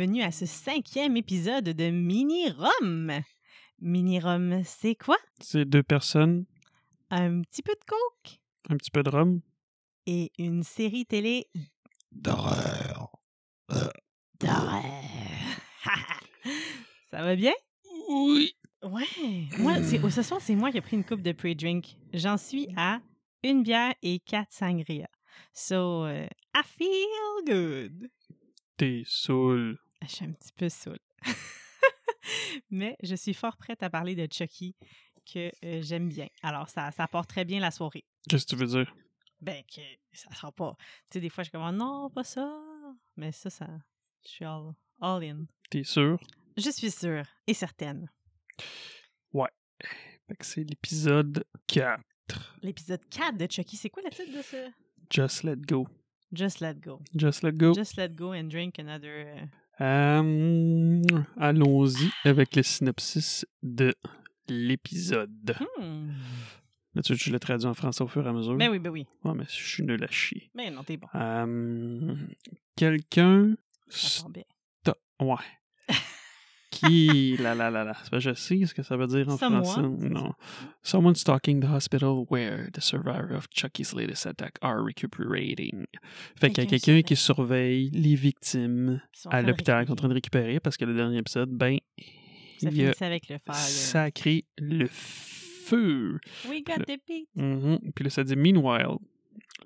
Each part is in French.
bienvenue à ce cinquième épisode de Mini-Rom. Mini-Rom, c'est quoi? C'est deux personnes, Un petit peu de coke un petit peu de rhum. et une série télé D'horreur. d'horreur. Ça va bien? Oui. Ouais. Moi, c'est, ce soir, c'est moi qui ai pris une coupe de pre-drink. J'en suis à une bière et quatre sangria. So, euh, I feel good. T'es saoul. Je suis un petit peu saoule. Mais je suis fort prête à parler de Chucky que euh, j'aime bien. Alors, ça, ça apporte très bien la soirée. Qu'est-ce que tu veux dire? Ben, que ça sera pas. Tu sais, des fois, je suis comme, non, pas ça. Mais ça, ça. Je suis all, all in. T'es sûr? Je suis sûre et certaine. Fait que c'est l'épisode 4. L'épisode 4 de Chucky, c'est quoi le titre de ce? Just let go. Just let go. Just let go. Just let go and drink another. Euh, Allons-y avec le synopsis de l'épisode. Hmm. Là, tu je le traduis en français au fur et à mesure? Ben oui, ben oui. Ouais, mais je suis nul à chier. Ben non, t'es bon. Euh, Quelqu'un. Ça bien. Ouais. Qui. La la. C'est pas- Je sais ce que ça veut dire en Someone. français. Non. Someone stalking the hospital where the survivor of Chucky's latest attack are recuperating. Fait qu'il y a Quelqu'un qui surveille les victimes sont à l'hôpital qui est en train de récupérer. parce que le dernier épisode, ben, Ça il a avec le fire. sacré le feu. We got the beat. Mhm. Puis là, ça dit Meanwhile,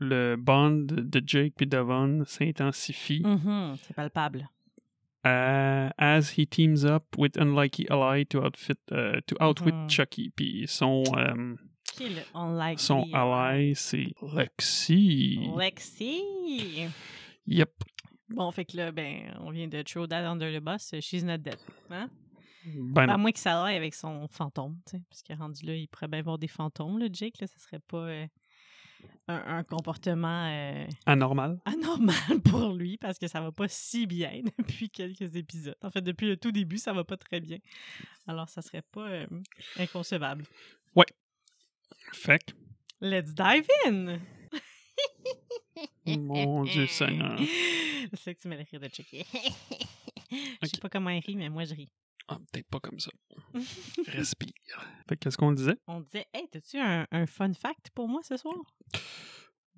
le bond de Jake puis Devon s'intensifie Mhm, C'est palpable. Uh, as he teams up with Unlikely Ally to outfit uh, to outwit Mhm. Chucky. Puis son Qui est le unlikely? son euh, ally c'est Lexi. Lexi. Yep. Bon, fait que là, ben, on vient de throw that under the bus. She's not dead. Hein? Ben À moins que ça aille avec son fantôme, tu sais. Parce qu'il est rendu là, il pourrait bien voir des fantômes, là, Jake. Là, ça serait pas euh, un, un comportement euh, Anormal. anormal pour lui parce que ça va pas si bien depuis quelques épisodes. En fait, depuis le tout début, ça va pas très bien. Alors, ça serait pas euh, inconcevable. Fait que, Let's dive in! mon Dieu Seigneur. Je sais que tu m'as rire de Chucky. Je sais pas comment il rit, mais moi, je ris. Ah, peut-être pas comme ça. Respire. Fait que qu'est-ce qu'on disait? On disait, hey, t'as-tu un, un fun fact pour moi ce soir?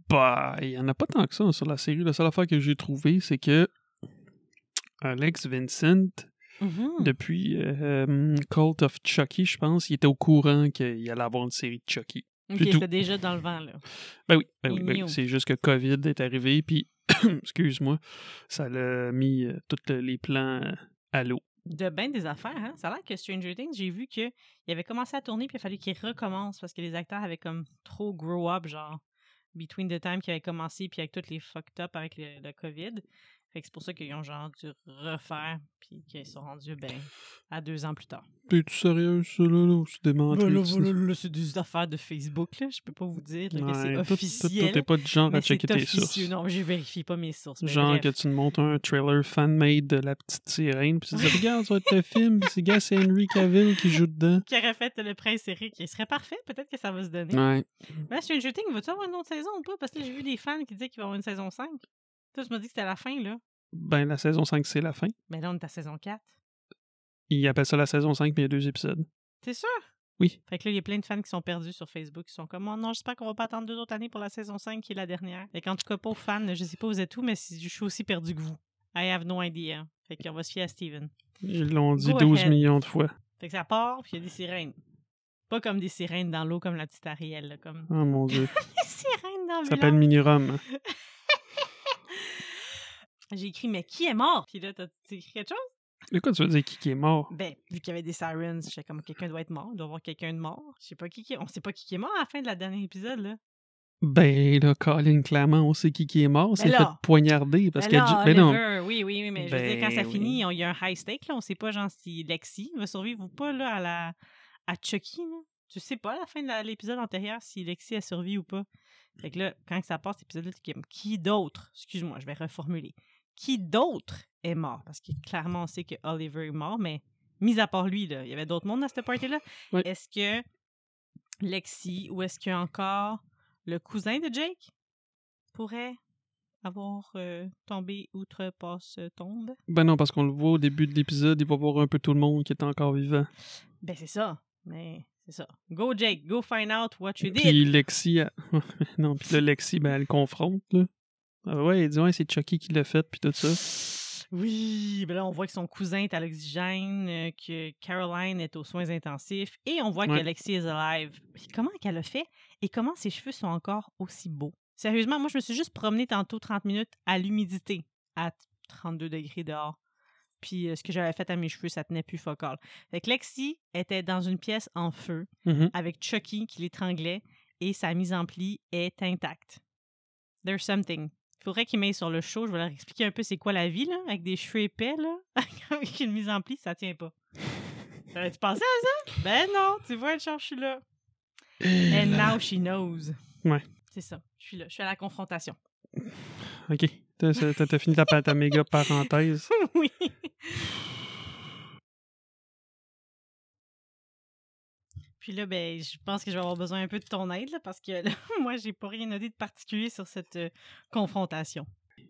Bah, il y en a pas tant que ça sur la série. La seule affaire que j'ai trouvée, c'est que Alex Vincent, Mhm. depuis euh, Cult of Chucky, je pense, il était au courant qu'il allait avoir une série de Chucky. Ok, c'était déjà dans le vent, là. Ben oui, ben oui, ben oui. c'est juste que COVID est arrivé, puis, excuse-moi, ça l'a mis euh, tous les plans à l'eau. De bien des affaires, hein? Ça a l'air que Stranger Things, j'ai vu qu'il avait commencé à tourner, puis il a fallu qu'il recommence parce que les acteurs avaient comme trop grow up, genre, between the time qu'il avait commencé, puis avec toutes les fucked up avec le COVID. Fait que c'est pour ça qu'ils ont genre dû refaire, puis qu'ils sont rendus, ben, à deux ans plus tard. T'es-tu sérieux, ça, là, là, ou c'est des Ben là, voilà, là, c'est des affaires de Facebook, là. Je peux pas vous dire là, que c'est officiel. Toi, t'es pas du genre à checker tes sources. Non, je vérifie pas mes sources. Genre que tu nous montres un trailer fan-made de la petite sirène, puis tu dis regarde, ça va être le film, puis c'est gars, c'est Henry Cavill qui joue dedans. Qui aurait fait le prince Eric. Il serait parfait, peut-être que ça va se donner. Ouais. Ben, Stranger Things, va-tu avoir une autre saison ou pas? Parce que là, j'ai vu des fans qui disaient qu'il va avoir une saison 5. Toi, tu m'as dit que c'était la fin, là. Ben, la saison 5, c'est la fin. Mais là, on est à saison 4. Ils appellent ça la saison 5, mais il y a deux épisodes. T'es sûr? Oui. Fait que là, il y a plein de fans qui sont perdus sur Facebook, qui sont comme, oh non, j'espère qu'on va pas attendre deux autres années pour la saison 5, qui est la dernière. Fait qu'en tout cas, pauvres fans, je sais pas où vous êtes où, mais je suis aussi perdu que vous. I have no idea. Fait qu'on va se fier à Steven. Ils l'ont dit Go 12 ahead. millions de fois. Fait que ça part, puis il y a des sirènes. Pas comme des sirènes dans l'eau, comme la petite Ariel, là, comme Oh mon dieu. des sirènes dans Ça s'appelle l'eau. J'ai écrit, mais qui est mort? Puis là, t'as écrit quelque chose? De quoi tu veux dire qui, qui est mort? Ben, vu qu'il y avait des sirens, j'étais comme quelqu'un doit être mort, il doit y avoir quelqu'un de mort. Je sais pas qui qui est. On sait pas qui qui est mort à la fin de la dernière épisode, là. Ben là, Colin, clairement, on sait qui, qui est mort. Ben C'est là. fait poignarder parce Ben que. là, Ben non. Oui, oui, oui, mais je veux dire, quand ça Ben finit, oui. il y a un high stake, là. On sait pas, genre, si Lexi va survivre ou pas, là, à la à Chucky, là. Tu sais pas, à la fin de l'épisode antérieur, si Lexi a survécu ou pas. Fait que là, quand ça passe, cet épisode-là, t'es comme, qui d'autre, excuse-moi, je vais reformuler, qui d'autre est mort? Parce que clairement, on sait que Oliver est mort, mais mis à part lui, là, il y avait d'autres mondes dans cette party-là. Oui. Est-ce que Lexi ou est-ce qu'il y a encore le cousin de Jake pourrait avoir euh, tombé outre-passe-tombe? Ben non, parce qu'on le voit au début de l'épisode, il va voir un peu tout le monde qui est encore vivant. Ben c'est ça, mais c'est ça. Go Jake, go find out what you did. Puis Lexi, elle- non, puis là, Lexi, ben, elle le confronte, là. Ah ouais, elle dit, ouais, c'est Chucky qui l'a fait, puis tout ça. Oui, ben là, on voit que son cousin est à l'oxygène, euh, que Caroline est aux soins intensifs, et on voit Ouais. que Lexi is alive. Puis comment qu'elle a fait et comment ses cheveux sont encore aussi beaux? Sérieusement, moi, je me suis juste promenée tantôt 30 minutes à l'humidité, à 32 degrés dehors. Puis euh, ce que j'avais fait à mes cheveux, ça tenait plus focal. Fait que Lexi était dans une pièce en feu Mhm. avec Chucky qui l'étranglait et sa mise en pli est intacte. There's something. Il faudrait qu'il m'aille sur le show. Je vais leur expliquer un peu c'est quoi la vie, là, avec des cheveux épais, là, avec une mise en pli, ça tient pas. T'aurais-tu pensé à ça? Ben non, tu vois, je suis là. And now she knows. Ouais. C'est ça. Je suis là. Je suis à la confrontation. OK. T'as fini ta, ta méga parenthèse. oui. Puis là, ben, je pense que je vais avoir besoin un peu de ton aide, parce que là, moi, j'ai pas rien noté de particulier sur cette euh, confrontation.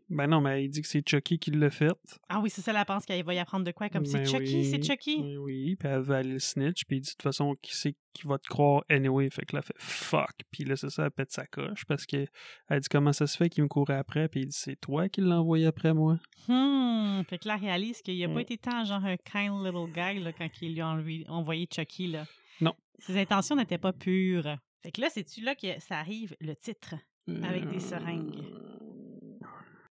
Ben non, mais il dit que c'est Chucky qui l'a fait. Ah oui, c'est ça, la pense qu'elle va y apprendre de quoi? Comme c'est Ben Chucky, oui. c'est Chucky. Oui, oui, puis elle va aller le snitch, puis il dit de toute façon, qui c'est qui va te croire anyway? Fait que là, elle fait fuck. Puis là, c'est ça, elle pète sa coche parce que elle dit comment ça se fait qu'il me courait après, puis il dit c'est toi qui l'as envoyé après moi. Hmm. Fait que là, elle réalise qu'il a pas été tant genre un kind little guy là, quand il lui a envoyé Chucky. Là. Non. Ses intentions n'étaient pas pures. Fait que là, c'est-tu là que ça arrive, le titre? Avec des seringues?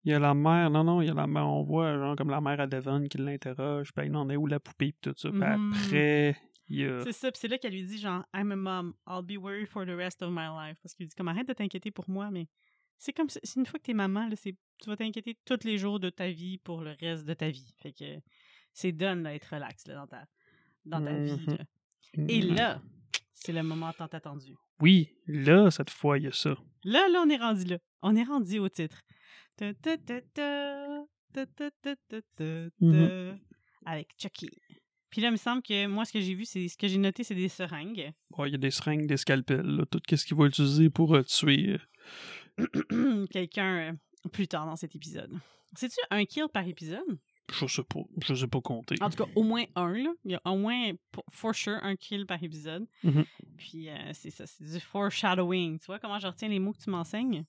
Il y a la mère, non, non, il y a la mère, on voit genre comme la mère à Devon qui l'interroge, puis elle on est où la poupée, puis tout ça. Puis Mhm. après, il y a. C'est ça, puis c'est là qu'elle lui dit genre I'm a mom, I'll be worried for the rest of my life. Parce qu'il dit comme arrête de t'inquiéter pour moi, mais c'est comme c'est une fois que t'es maman, là, c'est tu vas t'inquiéter tous les jours de ta vie pour le reste de ta vie. Fait que c'est done là, être relax là, dans ta dans ta vie. Mhm. là. Et là, c'est le moment tant attendu. Oui, là, cette fois, il y a ça. Là, là, on est rendu là. On est rendu au titre. Mmh avec Chucky. Puis là, il me semble que moi, ce que j'ai vu, c'est ce que j'ai noté, c'est des seringues. Ouais, il y a des seringues, des scalpels, là, tout ce qu'il va utiliser pour euh, tuer euh. quelqu'un euh, plus tard dans cet épisode. C'est-tu un kill par épisode? Je sais pas. Je sais pas compter. En tout cas, au moins un, là. Il y a au moins, for sure, un kill par épisode. Mmh Puis euh, c'est ça, c'est du foreshadowing. Tu vois comment je retiens les mots que tu m'enseignes?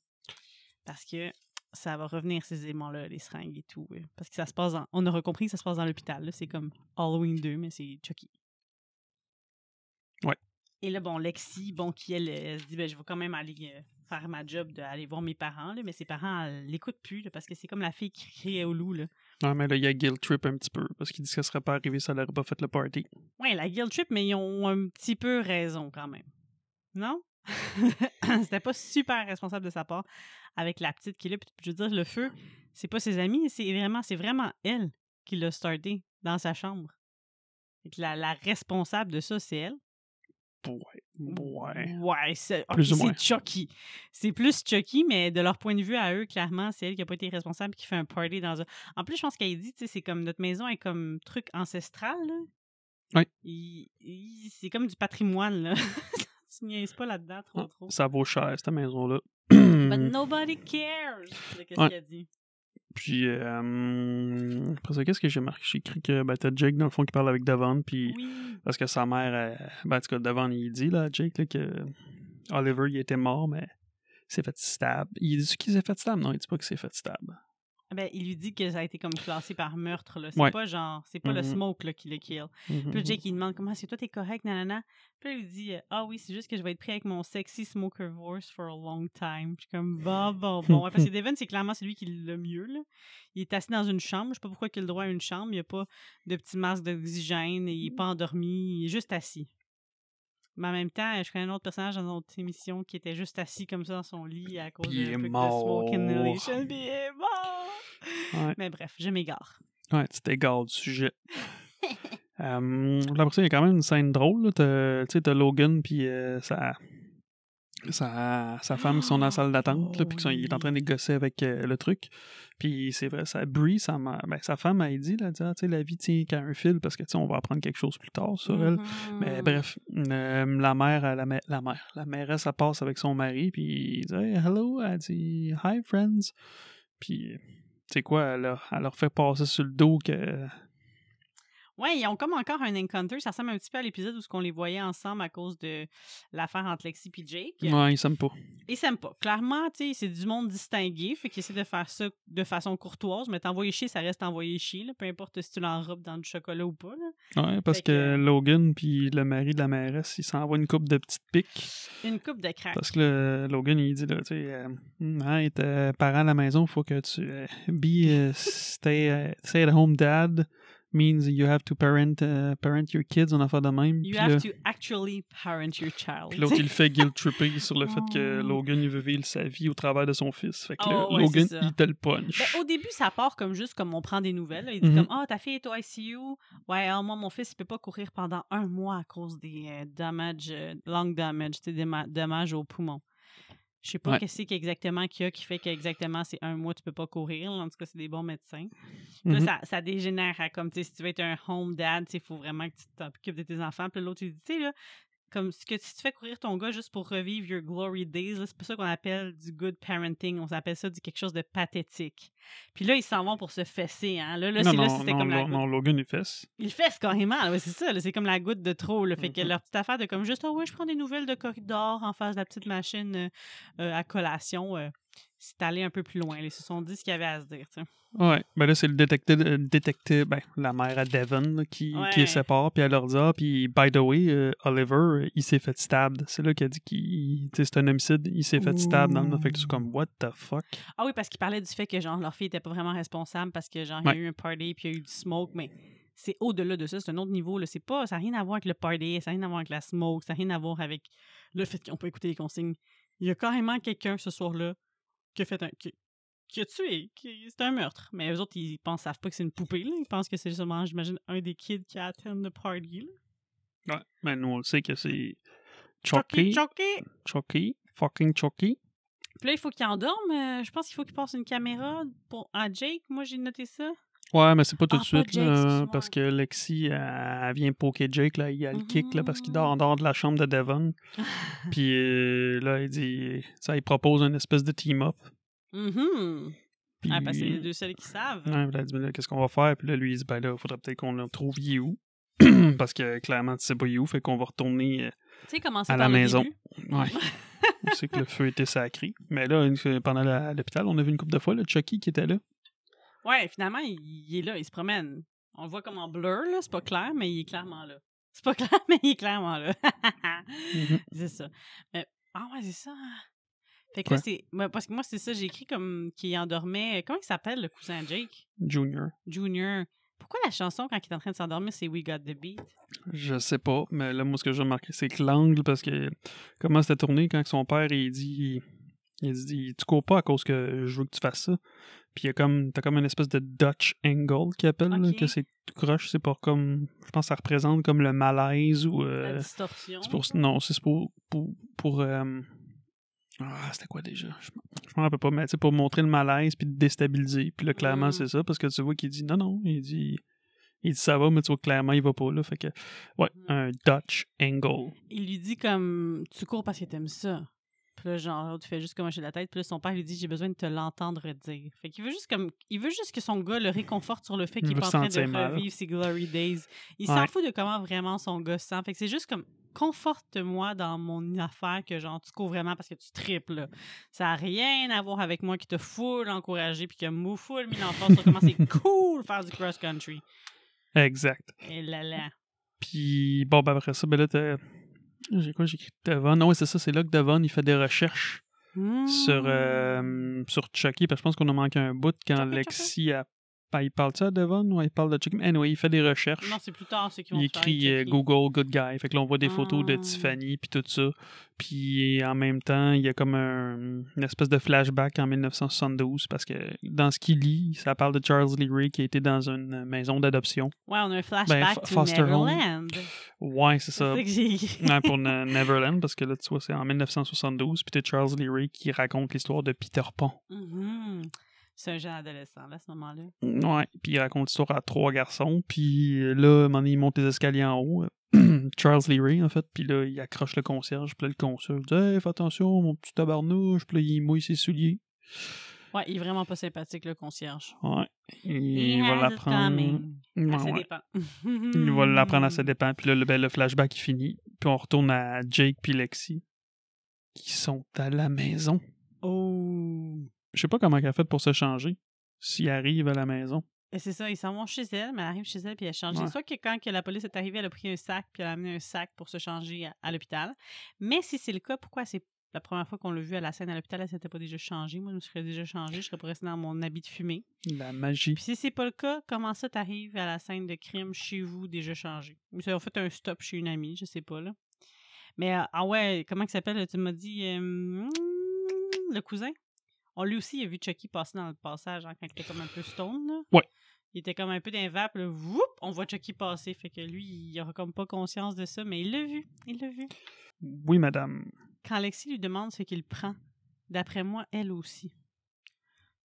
Parce que ça va revenir, ces éléments-là, les seringues et tout. euh, Parce que ça se passe dans... On aura compris que ça se passe dans l'hôpital. C'est comme Halloween 2, mais c'est Chucky. Ouais. Et là, bon, Lexi, bon, qui elle, elle se dit, ben, je vais quand même aller euh, faire ma job d'aller voir mes parents, là, mais ses parents, elle l'écoutent plus, là, parce que c'est comme la fille qui criait au loup, là. Non, mais là, il y a guilt trip un petit peu, parce qu'il dit que ça serait pas arrivé, ça n'aurait pas fait le party. Ouais, la guilt trip, mais ils ont un petit peu raison quand même. Non? C'était pas super responsable de sa part avec la petite qui est là. Puis, Je veux dire, le feu, c'est pas ses amis, c'est vraiment, c'est vraiment elle qui l'a starté dans sa chambre. Que la, la responsable de ça, c'est elle. Ouais. Ouais. Ouais, c'est Plus ok, ou moins. c'est Chucky. C'est plus Chucky, mais de leur point de vue à eux, clairement, c'est elle qui a pas été responsable qui fait un party dans un. En plus, je pense qu'elle dit, tu sais, c'est comme notre maison est comme truc ancestral. Là. Il- c'est comme du patrimoine, là. tu niaises pas là-dedans trop, Ah, trop. Ça vaut cher, cette maison-là. But nobody cares. C'est Qu'est-ce Ouais. qu'elle dit? Puis, euh, après ça, qu'est-ce que j'ai marqué? J'ai écrit que ben, t'as Jake, dans le fond, qui parle avec Devon, puis Oui. parce que sa mère, elle- ben, en tout cas, Devon, il dit, là, Jake, là, que Oliver, il était mort, mais il s'est fait stab. Il dit qu'il s'est fait stab? Non, il dit pas qu'il s'est fait stab. Ben, il lui dit que ça a été comme classé par meurtre. là. C'est Ouais. pas genre, c'est pas le Mhm. smoke là, qui le kill. Mhm. Puis Jake, il demande comment que toi, t'es correct, nanana. Puis là, il lui dit, euh, ah oui, c'est juste que je vais être pris avec mon sexy smoker voice for a long time. Je suis comme, bon, bon, bon. Ouais, parce que Devon, c'est clairement celui qui l'a mieux, là. Il est assis dans une chambre. Je sais pas pourquoi il a le droit à une chambre. Il n'y a pas de petit masque d'oxygène. Il est pas endormi. Il est juste assis. Mais en même temps, je connais un autre personnage dans une autre émission qui était juste assis comme ça dans son lit à cause de smoke inhalation. Puis il est mort! Ouais. Mais bref, je m'égare. Ouais, tu t'égares du sujet. euh, là, après ça, il y a quand même une scène drôle. Tu sais, t'as Logan, puis euh, sa, sa, sa femme qui sont dans la salle d'attente, puis qu'ils sont- il est en train de négocier avec euh, le truc. Puis c'est vrai, ça Brie, sa, ma- ben, sa femme, elle dit, là, Ah, la vie tient qu'à un fil, parce que, tu sais, on va apprendre quelque chose plus tard sur elle. Mais Mhm. bref, euh, la mère, la, mè- la mère, la mairesse, elle passe avec son mari, puis il dit hey, hello, elle dit hi friends. Puis, sais quoi, elle leur, elle leur fait passer sur le dos que. Ouais, ils ont comme encore un encounter. Ça ressemble un petit peu à l'épisode où on les voyait ensemble à cause de l'affaire entre Lexi et Jake. Ouais, ils s'aiment pas. Ils s'aiment pas. Clairement, c'est du monde distingué. Fait qu'ils essaient de faire ça de façon courtoise. Mais t'envoyer chier, ça reste envoyer chier. Là, peu importe si tu l'enrobes dans du chocolat ou pas. Là. Ouais, parce que, que- Logan puis le mari de la mairesse, ils s'envoient une coupe de petites piques. Une coupe de crack. Parce que là, Logan, il dit, là, tu sais, euh, hein, être euh, parent à la maison, il faut que tu euh, be euh, stay, euh, stay at home dad means you have to parent, euh, parent your kids, on a fait de même. You have là, to actually parent your child. puis l'autre, il fait guilt tripper sur le fait que Oh. Logan, il veut vivre sa vie au travers de son fils. Fait que là, Oh, ouais, Logan, il te le punch. Ben, au début, ça part comme juste comme on prend des nouvelles. là. Il dit Mhm. comme Ah, ta fille est au ICU. Ouais, ah, moi, mon fils, il peut pas courir pendant un mois à cause des euh, dommages, euh, lung damage, des ma- dommages aux poumons. Je sais pas Ouais. qu'est-ce qu'il y a qui fait qu'exactement c'est un mois, tu peux pas courir. En tout cas, c'est des bons médecins. Puis là, Mhm. ça, ça dégénère à comme, tu sais, si tu veux être un home dad, il faut vraiment que tu t'occupes de tes enfants. Puis l'autre, il dit, tu sais, là, comme si, que, si tu fais courir ton gars juste pour revivre your glory days, c'est pas ça qu'on appelle du good parenting. On appelle ça du quelque chose de pathétique. Puis là, ils s'en vont pour se fesser. Hein. Là, là, non, là, non, c'était non, comme la non, goutte. non, Logan, il fesse. Ils fessent carrément. ouais, c'est ça. C'est comme la goutte de trop. Là. Fait que Mhm. leur petite affaire de comme juste, ah oui, je prends des nouvelles de corridor en face de la petite machine euh, euh, à collation. euh, c'est allé un peu plus loin. Ils se sont dit ce qu'il y avait à se dire. Ouais, ben là, c'est le détective, euh, détective ben, la mère à Devon, là, qui, qui les sépare, puis elle leur dit, ah, puis by the way, euh, Oliver, il s'est fait stab. C'est là qu'elle dit qu'il, c'est un homicide, il s'est fait stab dans le, fait que c'est comme, what the fuck? Ah oui, parce qu'il parlait du fait que genre leur fille était pas vraiment responsable parce que genre il y a eu un party puis il y a eu du smoke, mais c'est au-delà de ça, c'est un autre niveau. Là. C'est pas, ça n'a rien à voir avec le party, ça n'a rien à voir avec la smoke, ça n'a rien à voir avec le fait qu'ils n'ont pas écouté les consignes. Il y a carrément quelqu'un ce soir-là qui a fait un. qui, qui a tué. C'est un meurtre. Mais eux autres, ils pensent, savent pas que c'est une poupée. Là. Ils pensent que c'est justement, j'imagine, un des kids qui a atteint le party. Là. Ouais. Ben, nous, on le sait que c'est Chucky, Chucky, Chucky! Chucky, fucking Chucky. Puis là, il faut qu'il endorme. euh, je pense qu'il faut qu'il passe une caméra pour, à Jake. Moi, j'ai noté ça. Ouais, mais c'est pas tout Ah, de pas suite, Jake, là, parce que Lexi, elle, elle vient poker Jake, là, il a le kick, là, parce qu'il dort en dehors de la chambre de Devon. Puis euh, là, il dit, ça, il propose une espèce de team-up. Mhm. Puis, Ah, parce que c'est les deux seuls qui savent. Ouais, là, elle dit, Mais là, qu'est-ce qu'on va faire? Puis là, lui, il dit, ben là, il faudrait peut-être qu'on le trouve où. Parce que clairement, tu sais pas où, fait qu'on va retourner. euh, À la maison. ouais. On sait que le feu était sacré. Mais là, une- pendant l'hôpital, on a vu une couple de fois le Chucky qui était là. Ouais, finalement, il, il est là, il se promène. On le voit comme en blur, là, c'est pas clair, mais il est clairement là. C'est pas clair, mais il est clairement là. Mhm. c'est ça. Mais- ah ouais, c'est ça. Fait que Quoi? là, c'est. parce que moi, c'est ça, j'ai écrit comme qu'il endormait. Comment il s'appelle, le cousin Jake? Junior. Junior. Pourquoi la chanson, quand il est en train de s'endormir, c'est We Got the Beat? Je sais pas, mais là, moi, ce que j'ai remarqué, c'est que l'angle, parce que comment c'était tourné quand son père, il dit, il dit, tu cours pas à cause que je veux que tu fasses ça. Puis il y a comme, t'as comme une espèce de Dutch angle qui appelle, là, que c'est croche, c'est pour comme, je pense que ça représente comme le malaise ou, La euh, distorsion. c'est pour, non, c'est pour, pour, pour, euh, ah, c'était quoi déjà? Je je m'en rappelle pas, mais c'est pour montrer le malaise puis de déstabiliser. Puis là, clairement, Mm. c'est ça, parce que tu vois qu'il dit non, non, il dit, il dit ça va, mais tu vois clairement, il va pas là. Fait que, ouais, Mm. un Dutch angle. il lui dit comme tu cours parce que t'aimes ça. Puis là, genre, l'autre fait juste comme hocher la tête. Puis là, son père lui dit j'ai besoin de te l'entendre dire. Fait qu'il veut juste comme. Il veut juste que son gars le réconforte sur le fait Il qu'il est en train de mal. revivre ses glory days. Il Ouais. s'en fout de comment vraiment son gars se sent. Fait que c'est juste comme conforte-moi dans mon affaire que genre tu cours vraiment parce que tu triples. Ça a rien à voir avec moi qui te full encouragé puis qui a mou full mis l'emphase sur comment c'est cool faire du cross-country. Exact. Et là là. Puis, bon, ben après ça, ben là, t'as. J'ai quoi? J'ai écrit Devon. Non, oui, c'est ça, c'est là que Devon, il fait des recherches sur, Mmh. euh, sur Chucky, parce que je pense qu'on a manqué un bout quand Lexi a. Ben, il parle-tu à Devon? Ou il parle de Chucky? Anyway, il fait des recherches. Non, c'est plus tard, c'est qu'ils vont Il écrit euh. Google Good Guy. Fait que là, on voit des photos de Ah. Tiffany puis tout ça. Puis en même temps, il y a comme un- une espèce de flashback en 1972 parce que dans ce qu'il lit, ça parle de Charles Lee Ray qui a été dans une maison d'adoption. Ouais, on a un flashback Ben, to foster home. Neverland. Ouais, c'est C'est ça. ça que j'ai écrit. Ouais, pour Ne- Neverland, parce que là, tu vois, c'est en 1972. Puis t'as Charles Lee Ray qui raconte l'histoire de Peter Pan. Mhm. C'est un jeune adolescent, là, à ce moment-là. Ouais, puis il raconte l'histoire à trois garçons. Puis euh, là, à un moment donné, il monte les escaliers en haut. Charles Lee Ray, en fait. Puis là, il accroche le concierge. Puis là, le concierge dit Hey, fais attention, mon petit tabarnouche. Puis là, il mouille ses souliers. Ouais, il est vraiment pas sympathique, le concierge. Ouais. Il, va l'apprendre. Ouais, À ses ouais. dépens. Il va l'apprendre à ses dépens. Puis là, le, ben, le flashback il finit. Puis on retourne à Jake puis Lexi qui sont à la maison. Oh! Je sais pas comment elle a fait pour se changer. S'il arrive à la maison. Et c'est ça, ils s'en vont chez elle, mais elle arrive chez elle puis elle change. Ouais. Soit que quand que la police est arrivée, elle a pris un sac puis elle a amené un sac pour se changer à, à l'hôpital. Mais si c'est le cas, pourquoi c'est la première fois qu'on l'a vu à la scène à l'hôpital, elle s'était pas déjà changée? Moi, je me serais déjà changée, je serais pas restée dans mon habit de fumée. La magie. Puis si c'est pas le cas, comment ça t'arrives à la scène de crime chez vous déjà changé? Ou ça a fait un stop chez une amie, je sais pas, là. Mais, euh, ah ouais, comment il s'appelle? Tu m'as dit euh, le cousin? On lui aussi, il a vu Chucky passer dans le passage hein, quand il était comme un peu stone, là. Ouais. Il était comme un peu d'un vape, là, whoop, on voit Chucky passer. Fait que lui, il aura comme pas conscience de ça, mais il l'a vu. Il l'a vu. Oui, madame. Quand Alexis lui demande ce qu'il prend, d'après moi, elle aussi.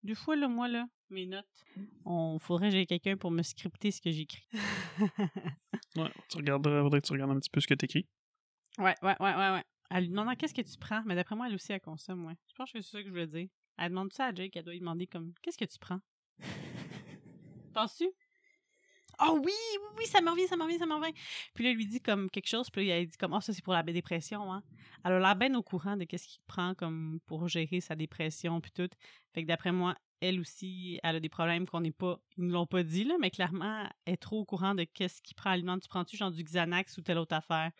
Deux fois, là, moi, là, mes notes, on faudrait que j'aie quelqu'un pour me scripter ce que j'écris. Ouais, tu regarderas, faudrait que tu regardes un petit peu ce que t'écris. ouais, ouais, ouais, ouais, ouais. Elle lui demande qu'est-ce que tu prends, mais d'après moi, elle aussi, elle consomme, ouais. Je pense que c'est ça que je veux dire. Elle demande ça à Jake, elle doit lui demander comme qu'est-ce que tu prends? Penses-tu? Oh oui, oui, oui, ça me revient, ça me revient, ça me revient. Puis là, il lui dit comme quelque chose, puis là, elle dit comme, oh, ça, c'est pour la dépression, hein. Elle a l'air bien au courant de qu'est-ce qu'il prend comme pour gérer sa dépression, puis tout. Fait que d'après moi, elle aussi, elle a des problèmes qu'on n'est pas, ils ne l'ont pas dit, là, mais clairement, elle est trop au courant de qu'est-ce qu'il prend. Demande, tu prends-tu genre du Xanax ou telle autre affaire?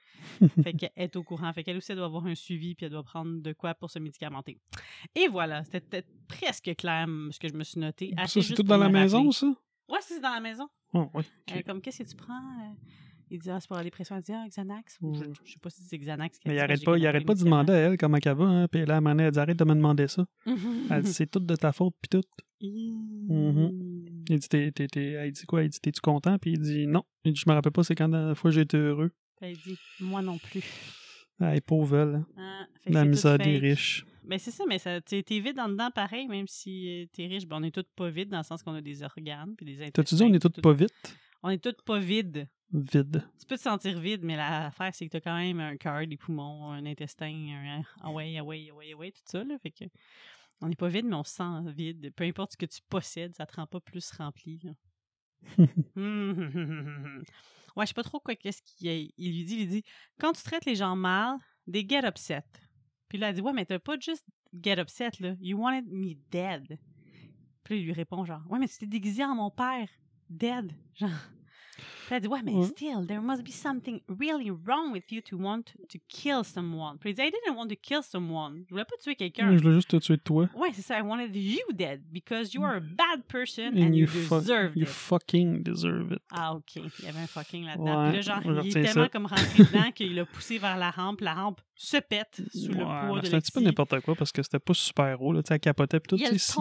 fait qu'elle est au courant. Fait qu'elle aussi, elle doit avoir un suivi, puis elle doit prendre de quoi pour se médicamenter. Et voilà, c'était presque clair ce que je me suis noté. Ça, c'est tout dans la maison, ça? Ouais, c'est dans la maison. Oh, oui. Euh, comme, qu'est-ce que tu prends? Euh, Il dit, ah, c'est pour la dépression. Elle dit, ah, Xanax? Ou Je, Mm. je sais pas si c'est Xanax. qu'elle Mais il arrête pas, il arrête les pas de demander à elle comment elle va, hein. Puis là, à un moment donné, elle dit arrête de me demander ça. Elle dit c'est tout de ta faute, puis tout. Mhm. Il dit, t'es, t'es, elle dit quoi? Il dit, t'es-tu content? Puis il dit, non. Il dit, je me rappelle pas, c'est quand la dernière fois j'ai été heureux. Elle dit, moi non plus. Ah, elle est pauvre, elle. Ah, fait que La misère des riches. Ben c'est ça, mais ça, t'es vide en dedans pareil, même si euh, t'es riche. Ben on est toutes pas vides dans le sens qu'on a des organes puis des T'as-tu dit, on est intestins, toutes pas vite? On est toutes pas vides. Vide. Tu peux te sentir vide, mais l'affaire, c'est que t'as quand même un cœur, des poumons, un intestin, un ah ouais, ah ouais, ah ouais, ah ouais, tout ça, là. Fait que on n'est pas vide, mais on se sent vide. Peu importe ce que tu possèdes, ça te rend pas plus rempli, là. ouais, je sais pas trop quoi qu'est-ce qu'il il lui dit. Il lui dit quand tu traites les gens mal, they get upset. Puis là, elle dit ouais, mais t'as pas juste get upset là. You wanted me dead. Puis là, il lui répond genre ouais, mais tu t'es déguisé en mon père, dead, genre. Puis elle dit ouais, mais Ouais. still, there must be something really wrong with you to want to kill someone. Puis il dit I didn't want to kill someone. Je voulais pas tuer quelqu'un. Je voulais juste te tuer toi. Ouais, c'est ça. I wanted you dead because you are a bad person And and, you, you, deserve you it. fucking deserve it. Ah, OK. Il y avait un fucking là-dedans. Ouais, Puis là, genre, il est tellement ça. comme rentré dedans qu'il l'a poussé vers la rampe. La rampe se pète sous le Ouais, poids mais de C'était un petit peu n'importe quoi parce que c'était pas super haut. Là. Tu sais, Elle capotait. Puis tout, Il a le si-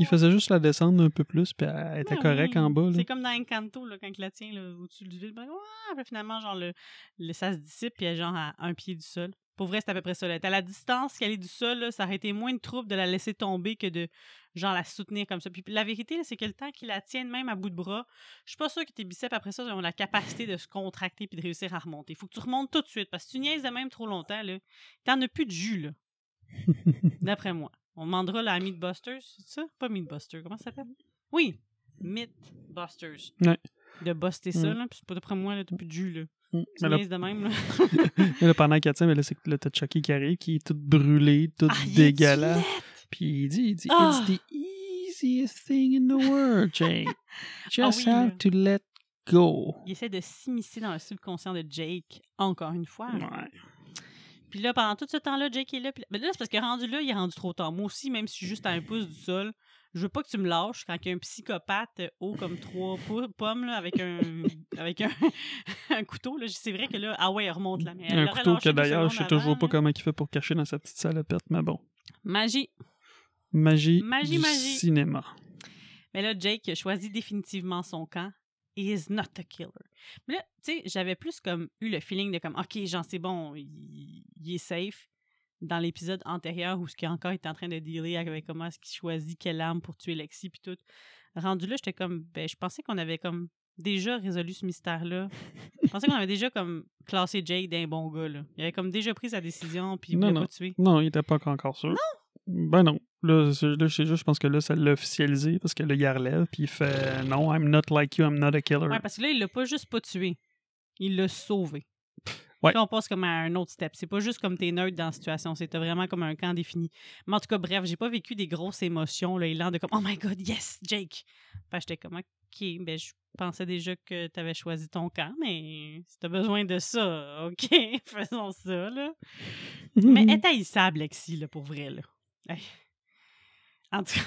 il faisait juste la descendre un peu plus. Puis elle était Ouais, correcte en bas. C'est comme dans Encanto, là, quand il la tient là, au-dessus du vide. Ben, puis finalement, genre, le, le- ça se dissipe, puis elle est genre à un pied du sol. Pour vrai, c'est à peu près ça. Là. À la distance qu'elle est du sol, là, ça aurait été moins de trouble de la laisser tomber que de, genre, la soutenir comme ça. Puis la vérité, là, c'est que le temps qu'il la tienne même à bout de bras, je suis pas sûre que tes biceps, après ça, ont la capacité de se contracter puis de réussir à remonter. Faut que tu remontes tout de suite, parce que si tu niaises de même trop longtemps, là, t'en as plus de jus, là. D'après moi. On demandera la Meatbusters, c'est ça? Pas Meatbusters, comment ça s'appelle? Oui, Mythbusters. Ouais. De buster ça, Mm. là. Puis c'est pas d'après moi, là, t'as plus de jus, là. Mm. Mais là, de même, là. mais là, pendant qu'elle tient, mais là, c'est que là, t'as Chucky qui arrive, qui est tout brûlé, tout Ah, dégueulasse. Puis il dit, il dit, Ah! It's the easiest thing in the world, Jake. Just oui, have to let go. Il essaie de s'immiscer dans le subconscient de Jake, encore une fois. Ouais. Puis là, pendant tout ce temps-là, Jake est là. Puis là, mais là, c'est parce que rendu là, il est rendu trop tard. Moi aussi, même si je suis juste à un pouce du sol, je veux pas que tu me lâches quand il y a un psychopathe haut comme trois pommes là, avec un avec un, un couteau. Là. C'est vrai que là, ah ouais, il remonte là. Mais elle Un couteau que d'ailleurs, je sais toujours avant, pas là. comment il fait pour cacher dans sa petite salopette, mais bon. Magie. Magie, Magie, du magie. cinéma. Mais là, Jake choisit définitivement son camp. He is not a killer. Mais là, tu sais, j'avais plus comme eu le feeling de comme, OK, j'en sais bon, il, il est safe. Dans l'épisode antérieur où ce qui encore est en train de dealer avec comment est-ce qu'il choisit quelle arme pour tuer Lexi puis tout. Rendu là, j'étais comme, ben, je pensais qu'on avait comme déjà résolu ce mystère-là. je pensais qu'on avait déjà comme classé Jake d'un bon gars, là. Il avait comme déjà pris sa décision puis il Non, voulait non. pas tuer. Non, il était pas encore sûr. Ben non. Là, là, juste, je pense que là, ça l'a officialisé parce que là, il relève, puis il fait non, I'm not like you, I'm not a killer. Ouais, parce que là, il l'a pas juste pas tué. Il l'a sauvé. Ouais. Là, on passe comme à un autre step. C'est pas juste comme t'es neutre dans la situation, c'est t'as vraiment comme un camp défini. Mais en tout cas, bref, j'ai pas vécu des grosses émotions, là, élan de comme Oh my god, yes, Jake! Que j'étais comme OK, ben je pensais déjà que t'avais choisi ton camp, mais si t'as besoin de ça, OK, faisons ça, là. Mais est haïssable, Lexi, là, pour vrai, là. 哎，啊，这。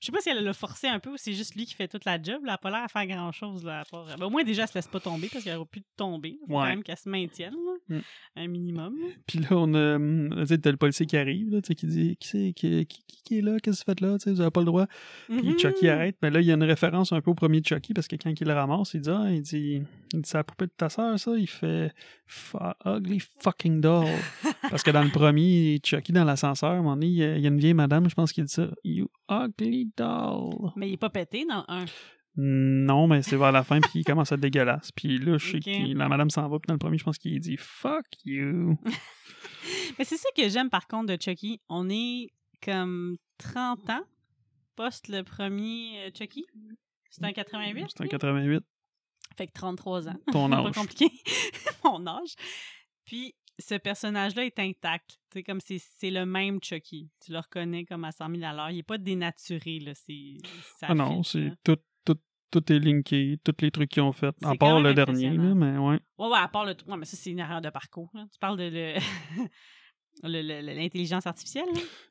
Je sais pas si elle l'a forcé un peu ou c'est juste lui qui fait toute la job. Là. Elle a pas l'air à faire grand-chose, là. part- ben, au moins, déjà, elle se laisse pas tomber parce qu'elle aurait pu tomber. Faut quand même qu'elle se maintienne, là. Mm. Un minimum, là. Puis là, on a, hum, t'as le policier qui arrive, là, tu sais, qui dit qui, c'est, qui, qui, qui- est là, qu'est-ce que vous faites là, vous avez pas le droit. Puis Mhm. Chucky arrête, mais là, il y a une référence un peu au premier Chucky parce que quand il le ramasse, il dit, ah, il dit, il dit c'est la poupée de ta sœur, ça? Il fait ugly fucking doll. parce que dans le premier Chucky, dans l'ascenseur, à un moment donné, il y a il y a une vieille madame, je pense, qui dit ça. You ugly doll. Mais il est pas pété dans un. Non, mais c'est vers la fin, puis il commence à être dégueulasse. Puis là, je sais Ok. que la madame s'en va, puis dans le premier, je pense qu'il dit fuck you. Mais c'est ça que j'aime par contre de Chucky. On est comme 30 ans post le premier euh, Chucky. C'est un 88? C'est un lui? 88, Fait que 33 ans. ton pas âge. compliqué. Mon âge. Puis ce personnage-là est intact. C'est comme c'est le même Chucky. Tu le reconnais comme à 100 000 à l'heure. Il est pas dénaturé, là. C'est. Ah non, c'est tout, tout, tout est linké, tous les trucs qu'ils ont fait. À part le dernier, là, mais ouais. Ouais, ouais, à part le. Ouais, mais ça, c'est une erreur de parcours. là. Tu parles de le- le- le- le- l'intelligence artificielle,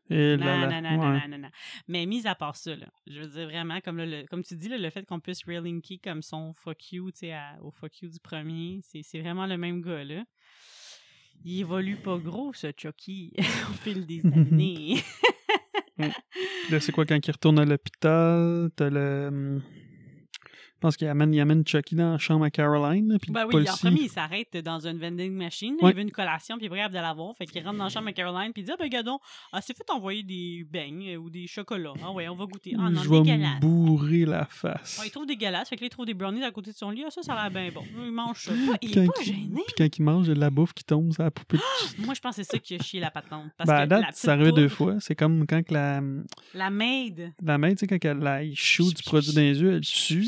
là? Non, non, non, non, ouais. non, non, non. Mais mis à part ça, là, je veux dire vraiment, comme, là, le- comme tu dis, là, le fait qu'on puisse relinker comme son fuck you, à- au fuck you du premier, c'est c'est vraiment le même gars, là. Il évolue pas gros, ce Chucky, au fil des années. Puis Là, c'est quoi quand il retourne à l'hôpital? T'as le. Hum, pense qu'il amène, il amène Chucky dans la chambre à Caroline. Puis ben oui, en premier, il s'arrête dans une vending machine. Ouais. Il veut une collation, puis il est de l'avoir. Fait qu'il rentre dans la chambre à Caroline, puis il dit Ah, ben, gadon, ah, c'est fait envoyer des beignes euh, ou des chocolats. Ah, ouais, on va goûter. Ah, non, je vais dégueulasse. me bourrer la face. Ouais, il trouve dégueulasse. Fait que là, il trouve des brownies à côté de son lit. Ah, ça, ça a l'air bien bon. Il mange ça. Il Quand est pas il- gêné. Puis quand il mange, il y a de la bouffe qui tombe sur la poupée. de- Moi, je pense que c'est ça qui a chié la patente. Parce Ben, que date, la ça arrivait deux fois. C'est comme quand que la, La maid. la main, tu sais, quand elle, la- il shoot du produit dans les yeux, elle tue.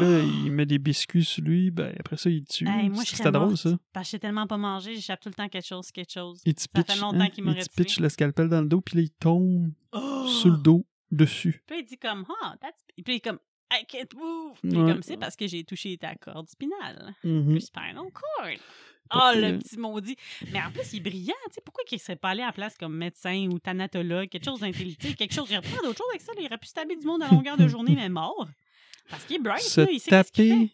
Là, Oh. il met des biscuits sur lui. Ben, après ça, il tue. Hey, C'était drôle, ça. Parce que j'ai tellement pas mangé, j'échappe tout le temps quelque chose, quelque chose. Il te Ça fait pitch, longtemps hein, qu'il m'aurait il pitch le scalpel dans le dos, puis là, il tombe Oh! sur le dos, dessus. Puis il dit comme, ah, that's... Puis il est comme, I can't move. Puis Ouais. comme, c'est parce que j'ai touché ta corde spinale. Mhm. Le spinal cord. Oh, le petit maudit. Mais en plus, il est brillant. Tu sais, pourquoi il ne serait pas allé à la place comme médecin ou thanatologue, quelque chose d'intelligent, quelque chose. Il aurait pas d'autre chose avec ça. Il aurait pu se taper du monde à longueur de journée, mais mort. Parce qu'il est bright, Se là. Il sait qu'est-ce qu'il fait. taper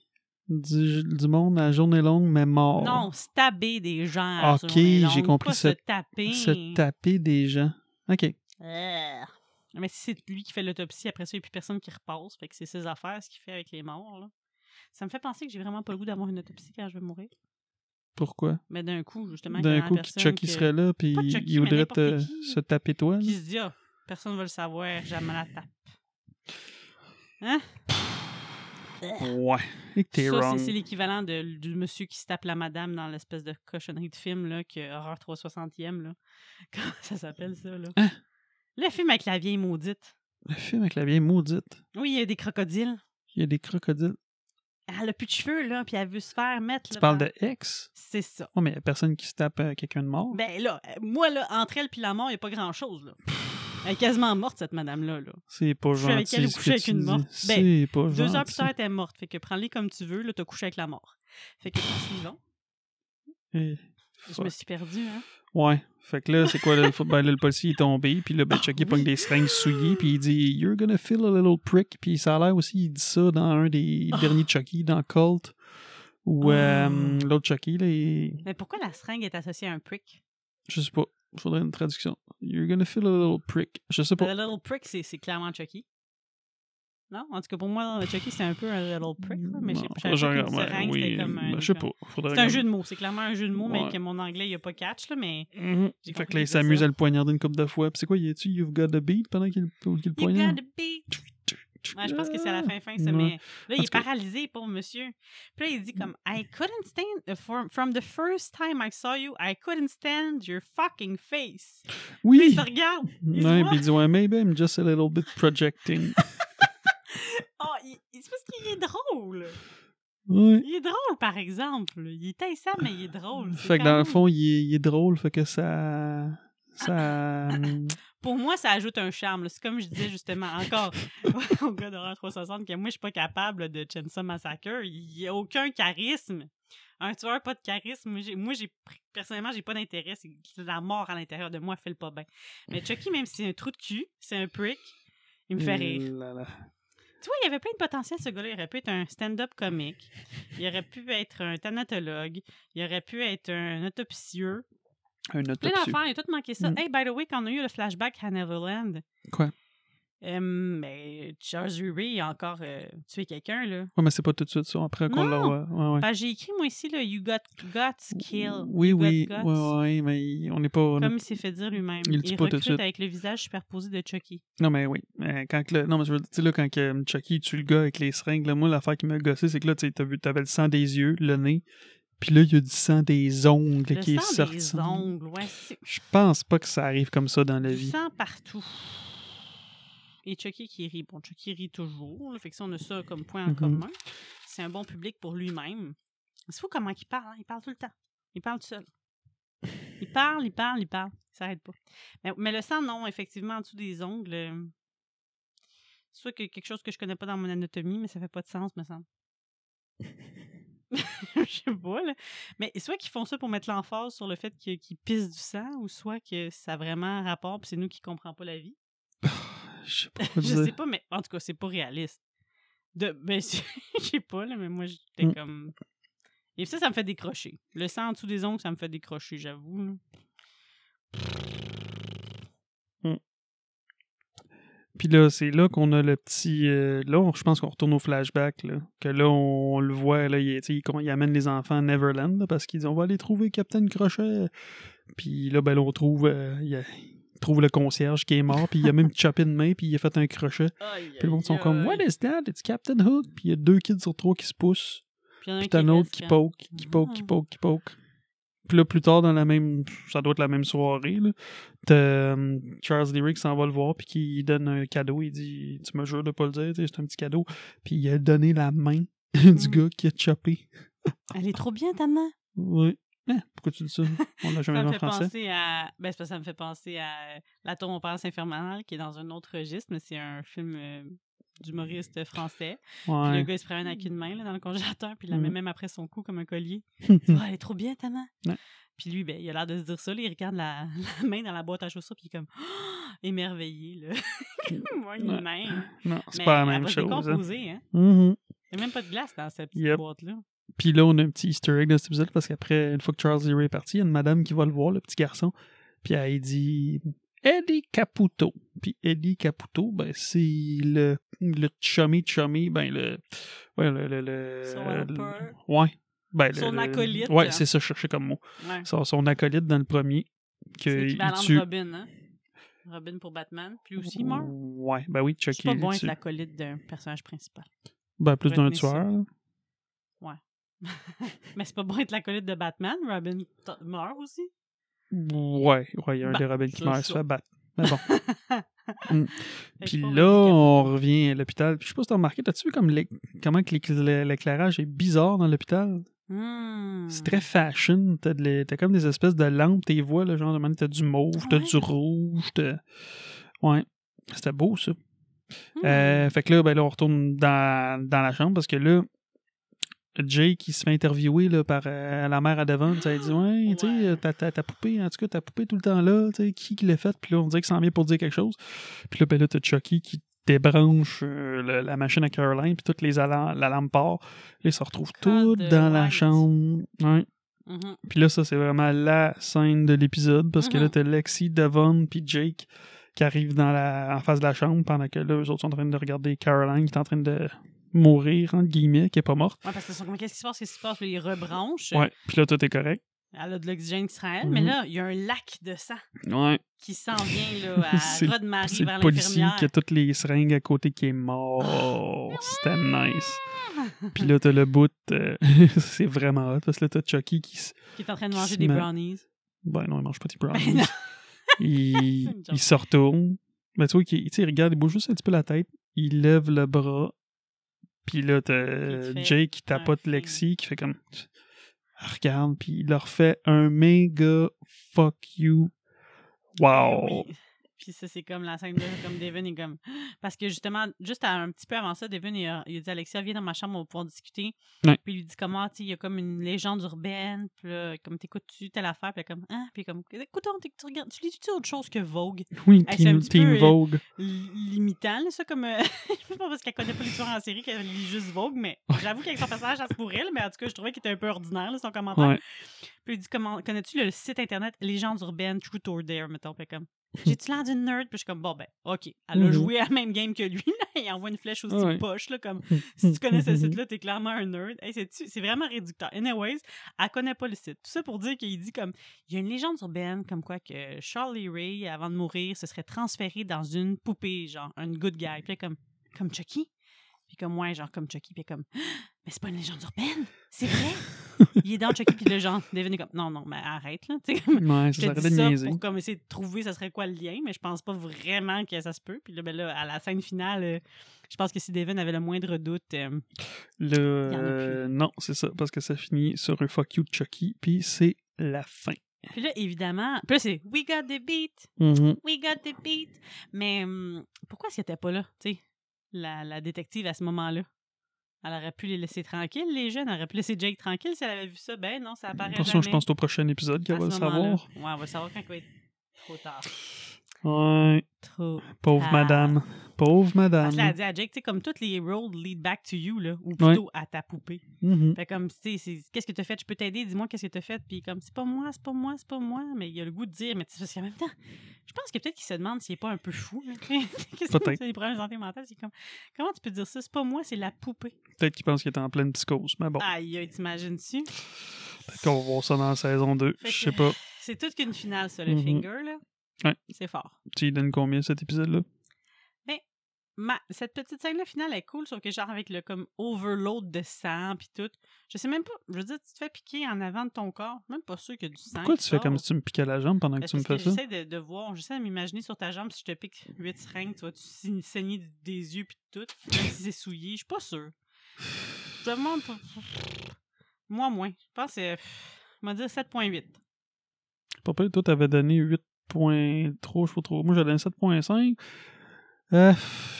du, du monde à journée longue, mais mort. Non, se taper des gens. à Ok, journée j'ai compris, pas se- taper. Se taper des gens. OK. Euh. Mais si c'est lui qui fait l'autopsie, après ça, il n'y a plus personne qui repasse. Fait que c'est ses affaires, ce qu'il fait avec les morts. Là. Ça me fait penser que j'ai vraiment pas le goût d'avoir une autopsie quand je vais mourir. Pourquoi? Mais d'un coup, justement, D'un coup, Chucky que- serait là, puis Chucky, il voudrait te- se taper toi. qui là. se dit, ah, personne ne va le savoir, jamais la tape. Hein? Ouais. T'es Ça, c'est- l'équivalent de- du monsieur qui se tape la madame dans l'espèce de cochonnerie de film, là, que Horreur 360e, là. Comment ça s'appelle, ça, là? Hein? Le film avec la vieille maudite. Le film avec la vieille maudite. Oui, il y a des crocodiles. Il y a des crocodiles. Elle a plus de cheveux, là, puis elle veut se faire mettre. Tu là, parles de ex? C'est ça. Ouais, mais y a personne qui se tape euh, quelqu'un de mort. Ben là, euh, moi, là, entre elle puis la mort, il n'y a pas grand-chose, là. Elle est quasiment morte, cette madame-là, là. C'est pas Coucher avec gentil. elle ou que avec une morte? Ben, C'est pas Deux heures gentil. plus tard, elle était morte. Fait que prends-les comme tu veux, là, t'as couché avec la mort. Fait que suivant. Je me suis perdue, hein. Ouais. Fait que là, c'est quoi, le, ben, là, le policier est tombé, puis là, ben, oui. pogne des seringues souillées, puis il dit « You're gonna feel a little prick », puis ça a l'air aussi, il dit ça dans un des Ah. derniers Chucky, dans Cult, où Ah. euh, l'autre Chucky, là, il- Mais pourquoi la seringue est associée à un prick? je sais pas, faudrait une traduction. « You're gonna feel a little prick ». Je sais pas. The Little Prick, c'est clairement Chucky. Non? En tout cas, pour moi, Chucky, c'est un peu un Little Prick, là, mais sais Non, pas. je genre, pas ouais, oui, comme un... ben, je sais pas. C'est un jeu de mots. C'est clairement un jeu de mots, mais que mon anglais, il n'y a pas catch, là, mais... Mhm. J'ai Fait que là, il s'amuse à le poignarder une couple de fois. Puis c'est quoi, il est-tu You've got the beat pendant qu'il qu'il le You poignarde? gotta be... Ouais, je pense que c'est à la fin, fin, ça. Mais là, il est paralysé, pauvre monsieur. Puis là, il dit comme I couldn't stand uh, from, from the first time I saw you, I couldn't stand your fucking face. Puis Oui! il se regarde. Il Ouais, puis il dit, ouais, maybe I'm just a little bit projecting. Oh, c'est parce qu'il est drôle. ouais. Il est drôle, par exemple. Il est taissant, mais il est drôle. C'est Fait que dans le même- fond, il est, il est drôle, fait que ça. Ça. Pour moi, ça ajoute un charme. C'est comme je disais justement encore au gars d'Horreur 360 que moi, je suis pas capable de Chainsaw Massacre. Il n'y a aucun charisme. Un tueur, pas de charisme. Moi, j'ai- Moi, j'ai personnellement, j'ai pas d'intérêt. C'est la mort à l'intérieur de moi, fait le pas bien. Mais Chucky, même si c'est un trou de cul, c'est un prick, il me fait rire. Là, là. Tu vois, il y avait plein de potentiel, ce gars-là. Il aurait pu être un stand-up comique. Il aurait pu être un thanatologue. Il aurait pu être un autopsieux. Un Plein autopsie. d'affaires, il a tout manqué ça. Mm. Hey, by the way, quand on a eu le flashback à Neverland, Quoi? euh, mais Charles Ray a encore euh, tué quelqu'un, là. Ouais, mais c'est pas tout de suite ça. Après qu'on voit. Ouais, ouais. Ben, j'ai écrit, moi, ici, là, You got guts kill. Oui, You got oui. guts. Ouais, ouais, mais il- on n'est pas. on Comme il s'est fait dire lui-même. Il dit pas tout de suite. avec le visage superposé de Chucky. Non, mais oui. Quand le... Non, mais je veux dire, tu sais, là, quand que Chucky tue le gars avec les seringues, là, moi, l'affaire qui m'a gossé, c'est que là, tu t'avais le sang des yeux, le nez, puis là, il y a du sang des ongles Le qui est sang sorti. des ongles, ouais. c'est- Je pense pas que ça arrive comme ça dans la Du vie. sang partout. Et Chucky qui rit. Bon, Chucky rit toujours. là, fait que ça, on a ça comme point en Mhm. commun. C'est un bon public pour lui-même. C'est fou comment il parle. hein, Il parle tout le temps. Il parle tout seul. Il parle, il parle, il parle. Il s'arrête pas. Mais, mais le sang, non, effectivement, en dessous des ongles. euh, C'est soit que quelque chose que je connais pas dans mon anatomie, mais ça fait pas de sens, me semble. je sais pas, là. Mais soit qu'ils font ça pour mettre l'emphase sur le fait qu'ils pissent du sang, ou soit que ça a vraiment un rapport, puis c'est nous qui comprenons pas la vie. Je sais pas Je sais pas, mais en tout cas, c'est pas réaliste. De, ben, je sais pas, là, mais moi, j'étais Mm. comme. Et ça, ça me fait décrocher. Le sang en dessous des ongles, ça me fait décrocher, j'avoue. là. Puis là, c'est là qu'on a le petit. euh, là, on- je pense qu'on retourne au flashback. Là, que là, on, le voit. Là, il, il, il amène les enfants à Neverland là, parce qu'ils disent on va aller trouver Captain Crochet. Puis là, ben, là, on trouve. euh, il, trouve le concierge qui est mort. Puis il a même chopé une main. Puis il a fait un crochet. Puis le monde sont comme What is that? It's Captain Hook. Puis il y a deux kids sur trois qui se poussent. Puis, il y en a un Puis t'as un qui autre qui hein. poke, qui poke, qui Ah. poke, qui poke. Puis là, plus tard, dans la même. Ça doit être la même soirée, là. T'as euh, Charles Lyric qui s'en va le voir, puis qui donne un cadeau. Il dit Tu me jures de pas le dire, c'est un petit cadeau. Puis il a donné la main du Mm. gars qui a chopé. Elle est trop bien, ta main. Oui. Hein, pourquoi tu dis ça? On l'a jamais Ça vu me en fait français. penser à. Ben, c'est ça me fait penser à La tombe au palace infernal, qui est dans un autre registre, mais c'est un film euh, d'humoriste français. Puis le gars, il se promène avec une main là, dans le congélateur, puis il la Mhm. met même après son cou comme un collier. Dit, Ah, elle est trop bien, ta main. Ouais. Puis lui, ben, il a l'air de se dire ça. là, il regarde la, la main dans la boîte à chaussures, puis il est comme Ah, émerveillé. Là. Moi, une Ouais. main. Non, c'est pas la même chose. hein. hein. Mhm. Il n'y a même pas de glace dans cette petite Yep. boîte-là. Puis là, on a un petit easter egg dans cet épisode parce qu'après, une fois que Charles Lee est parti, il y a une madame qui va le voir, le petit garçon. Puis elle dit Eddie Caputo. Puis Eddie Caputo, ben, c'est le, le chummy chummy, ben, le. Ouais, le. le, ouais. Ben, Son le- acolyte. Ouais, c'est ça, je cherchais comme mot. Ouais. Son, son acolyte dans le premier. C'est Que il tue. Robin, hein? Robin pour Batman. Puis aussi, il meurt. Ouais, ben oui, C'est Chucky. pas il bon être l'acolyte d'un personnage principal. Ben, plus d'un ça. tueur. là. Mais c'est pas bon être l'acolyte de Batman. Robin meurt aussi. Ouais, ouais, il y a un Ben, des rebelles qui meurt, se fait battre. Mais bon. Que Puis là, on revient à l'hôpital. Puis je sais pas si t'as remarqué, t'as-tu vu comme comment l'éclairage est bizarre dans l'hôpital? Hmm. C'est très fashion. T'as, les- comme des espèces de lampes, tes voix, là, genre t'as du mauve, t'as Ouais. du rouge, t'as... Ouais. C'était beau, ça. Hmm. Euh, fait que là, ben là, on retourne dans, dans la chambre parce que là, Jake, qui se fait interviewer là, par euh, la mère à Devon, elle dit Ouais, tu sais, ta, poupée, en tout cas, ta poupée tout le temps là, tu sais, qui, qui l'a faite? Puis là, on dirait qu'il s'en vient pour dire quelque chose. Puis là, ben là, t'as Chucky qui débranche euh, le- la machine à Caroline, puis toutes les alarmes, la lampe part. Là, ils se retrouvent toutes dans la chambre. Ouais. Mhm. Puis là, ça, c'est vraiment la scène de l'épisode parce que là, Mhm. t'as Lexi, Devon, puis Jake qui arrivent dans la, en face de la chambre pendant que là, eux autres sont en train de regarder Caroline qui est en train de mourir, entre guillemets, qui est pas morte. Ouais, parce que sont comme, qu'est-ce qui se passe, qu'est-ce qui se passe? Puis ils rebranchent. Ouais. Puis là, tout est correct. Elle a de l'oxygène qui se mais Mhm. là, il y a un lac de sang Ouais. qui s'en vient là, à C'est- Rod-Marie C'est vers le policier l'infirmière. qui a toutes les seringues à côté qui est mort. C'était nice. Puis là, t'as le bout. euh, c'est vraiment hot parce que là, t'as Chucky qui. Qui est en train de manger des brownies. Ben non, il mange pas des Ben brownies. non. il, C'est il se retourne. Ben, tu vois, il regarde, il bouge juste un petit peu la tête. Il lève le bras. Puis là, t'as fait Jake qui tapote. Lexi, qui fait comme. Elle regarde, puis il leur fait un méga fuck you. Wow! Oui. Puis ça, c'est comme la scène de comme Devin est comme. Parce que justement, juste un petit peu avant ça, Devin, il a, il a dit Alexia, viens dans ma chambre, on va pouvoir discuter. Ouais. Puis il lui dit comment, tu il y a comme une légende urbaine. Puis là, comme t'écoutes-tu telle affaire. Puis là, comme, hein? Puis comme, écoute, t'es- tu regardes, tu lis-tu autre chose que Vogue? Oui, Hey, c'est un petit peu, euh, Vogue. Limitant, là, ça, comme. euh, je sais pas parce qu'elle connaît pas les tueurs en série, qu'elle lit juste Vogue, mais j'avoue qu'avec son personnage, ça se pourrait, mais en tout cas, je trouvais qu'il était un peu ordinaire, là, son commentaire. Ouais. Puis il dit comment connais-tu le site internet Légendes urbaines Truth or Dare mettons puis comme j'ai-tu l'air d'une nerd? Puis je suis comme bon ben OK. Elle a Mhm. joué à la même game que lui là. Il envoie une flèche aussi Ouais. poche là comme si tu connais ce site là t'es clairement un nerd. Hey, c'est c'est vraiment réducteur. Anyways elle connaît pas le site. Tout ça pour dire qu'il dit comme il y a une légende urbaine comme quoi que Charlie Ray avant de mourir se serait transféré dans une poupée genre une good guy. Puis là, comme comme Chucky? Puis comme ouais genre comme Chucky puis comme mais c'est pas une légende urbaine c'est vrai? Il est dans Chucky, puis le genre, Devin est comme, non, non, mais arrête, là. Tu sais, comme, Ouais, je ça te s'arrête dis de ça niaiser. pour comme essayer de trouver ça serait quoi le lien, mais je pense pas vraiment que ça se peut. Puis là, ben là, à la scène finale, euh, je pense que si Devin avait le moindre doute, euh, Le... Il y en a plus. euh, non, c'est ça, parce que ça finit sur un fuck you de Chucky, puis c'est la fin. puis là, évidemment, puis là, c'est We got the beat, Mhm. we got the beat. Mais hum, pourquoi est-ce était pas là, tu sais, la, la détective à ce moment-là? Elle aurait pu les laisser tranquilles, les jeunes. Elle aurait pu laisser Jake tranquille si elle avait vu ça. Ben non, ça apparaît Attention, jamais. je pense au prochain épisode qu'elle va le savoir. Ouais, on va le savoir quand il va être trop tard. Ouais, Trop pauvre Ah. madame. Pauvre madame. Qu'elle a dit à Jake, tu sais, comme toutes les roads lead back to you, là, ou plutôt à ta poupée. Mhm. Fait comme, tu sais, c'est- qu'est-ce que t'as fait? Je peux t'aider, dis-moi qu'est-ce que t'as fait. Puis comme, c'est pas moi, c'est pas moi, c'est pas moi. Mais il a le goût de dire, mais tu sais, parce qu'en même temps, je pense que peut-être qu'il se demande s'il est pas un peu fou. là. Qu'est-ce que c'est des problèmes de santé mentale? C'est comme, comment tu peux dire ça? C'est pas moi, c'est la poupée. Peut-être qu'il pense qu'il est en pleine psychose, mais bon. Aïe, t'imagines-tu? Peut-être qu'on va voir ça dans la saison 2. Fait Je sais pas. C'est toute qu'une finale, ça, le Mhm. finger, là. Ouais. C'est fort. Tu lui donnes combien cet épisode-là? Ma, cette petite scène-là finale est cool, sauf que genre avec le comme overload de sang puis tout. Je sais même pas. Je veux dire, tu te fais piquer en avant de ton corps. Même pas sûr qu'il y a du sang. Pourquoi tu fais comme si tu me piquais la jambe pendant que Parce tu me que fais ça? J'essaie de, de voir, j'essaie de m'imaginer sur ta jambe si je te pique 8 seringues, tu vas-tu sa- saigner des yeux puis tout, même si c'est souillé. Je suis pas sûre. Je demande pas. Moi, moins. Je pense que c'est. On va dire 7.8. Pas pire, toi, t'avais donné 8.3, je sais pas trop. Moi, j'ai donné 7.5. Euh,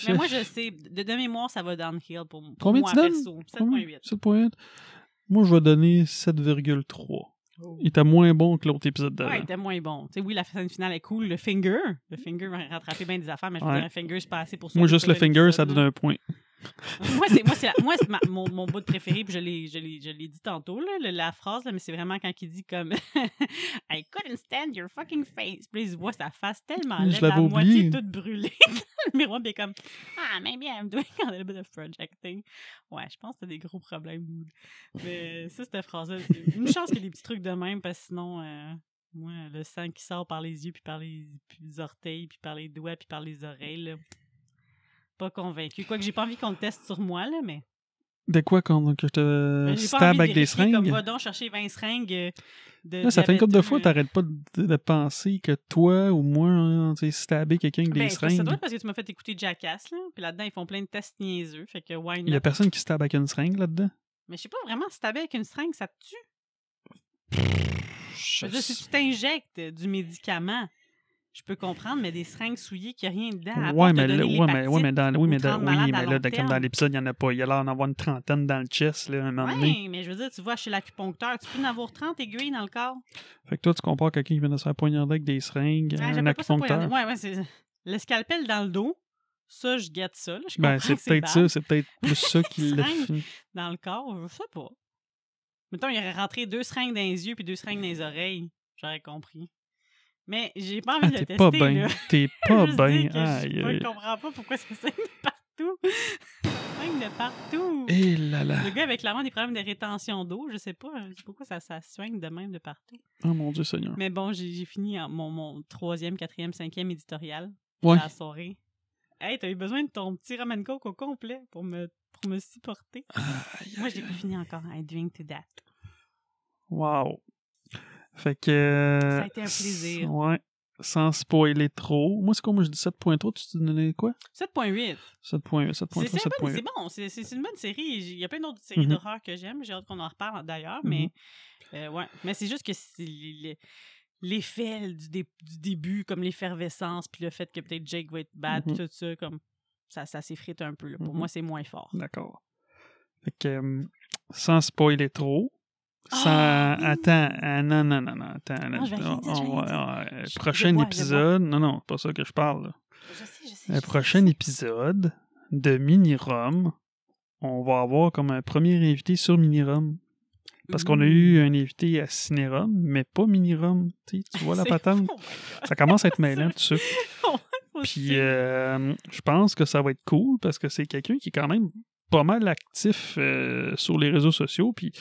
Mais moi, je sais, de, de mémoire, ça va downhill pour, pour Combien moi, tu perso. Combien? 7.8. 7.8. Moi, je vais donner 7,3. Il était moins bon que l'autre épisode d'avant. Ouais, il était moins bon. Tu sais, oui, la scène finale est cool. Le finger, le finger va rattraper bien des affaires, mais je veux Ouais. dire, un finger, c'est pas assez pour ça. moi, juste le finger, ça donne un point. moi, c'est moi, c'est la- moi, c'est ma- mon, mon bout de préféré, puis je l'ai, je l'ai, je l'ai dit tantôt, là, la phrase, là, mais c'est vraiment quand il dit comme I couldn't stand your fucking face. Puis il voit sa face tellement laide, la moitié toute brûlée dans le miroir, puis il est comme Ah, maybe I'm doing a little bit of projecting. Ouais, je pense que t'as des gros problèmes. Mais ça, cette phrase-là, c'est une chance qu'il y ait des petits trucs de même, parce que sinon, euh, moi, le sang qui sort par les yeux, puis par les, puis les orteils, puis par les doigts, puis par les oreilles, là. Pas convaincu. Quoique j'ai pas envie qu'on le teste sur moi, là, mais. De quoi quand que je te pas stab de avec des vérifier, Comme seringues? va donc chercher 20 seringues euh, de. Là, ça fait une couple de fois, euh. t'arrêtes pas de, de penser que toi ou moi, hein, tu sais, stabber quelqu'un avec Ben, des c'est parce que ça seringues. doit être parce que tu m'as fait écouter Jackass, là. Puis là-dedans, ils font plein de tests niaiseux. Fait que, why Il y a not? personne qui stab avec une seringue là-dedans? Mais je sais pas vraiment t'avais avec une seringue, ça te tue? Je veux dire, si tu t'injectes du médicament, je peux comprendre, mais des seringues souillées qui a rien dedans. à Ouais, mais, ouais, mais, ouais, mais dans, oui, ou mais dans, oui, mais là, comme dans l'épisode, il n'y en a pas. Il y a l'air d'en avoir une trentaine dans le chest, là, un moment donné. Mais je veux dire, tu vois, chez l'acupuncteur, tu peux en avoir 30 aiguilles dans le corps. Fait que toi, tu compares quelqu'un qui vient de se faire poignarder avec des seringues, Ah, un acupuncteur. Ouais, ouais, c'est le scalpel dans le dos. Ça, je guette ça. là. Je Ben, c'est peut-être ça, c'est peut-être plus ça qui l'a. Dans le corps, je sais pas. Mettons, il aurait rentré deux seringues dans les yeux puis deux seringues dans les oreilles. J'aurais compris. Mais j'ai pas envie Ah, de le t'es tester. pas bien. là. T'es pas bien. Je je comprends pas pourquoi ça saigne partout. swing de partout. Et là là. Le gars avec clairement des problèmes de rétention d'eau, je sais pas, je sais pas pourquoi ça, ça swing de même de partout. Oh mon Dieu Seigneur. Mais bon, j'ai fini mon, mon troisième, quatrième, cinquième éditorial Ouais. de la soirée. Hey, t'as eu besoin de ton petit ramen coke au complet pour me, pour me supporter. Moi, je l'ai pas fini encore. I drink to that. Wow. Fait que. Ça a été un plaisir. Ouais. Sans spoiler trop. Moi, c'est quoi? Moi, je dis 7.3. Tu te donnais quoi? 7.8. 7.8, 7.3, C'est c'est un bon- 7.8. c'est bon, c'est une bonne série. Il y a plein d'autres séries Mhm. d'horreur que j'aime. J'ai hâte qu'on en reparle d'ailleurs, mais euh, ouais. Mais c'est juste que l'effet du, dé- du début, comme l'effervescence, puis le fait que peut-être Jake va être bad, Mhm. tout ça, comme ça, ça s'effrite un peu. là. Pour moi, c'est moins fort. D'accord. Fait que, euh, sans spoiler trop, Ah, oui. Attends, ah, non, non, non, non, attends. là, Non, je vais rien dire, je vais on rien va- dire. ouais, Je- prochain épisode, non, non, c'est pas ça que je parle. là. Je sais, je sais. Le sais, prochain sais. épisode de Mini-Rom, on va avoir comme un premier invité sur Mini-Rom. Parce qu'on a eu un invité à Cinérum, mais pas Mini-Rom. Tu vois la patente? Oh. Ça commence à être mêlant, tout ça. Puis euh, je pense que ça va être cool parce que c'est quelqu'un qui est quand même pas mal actif euh, sur les réseaux sociaux. Puis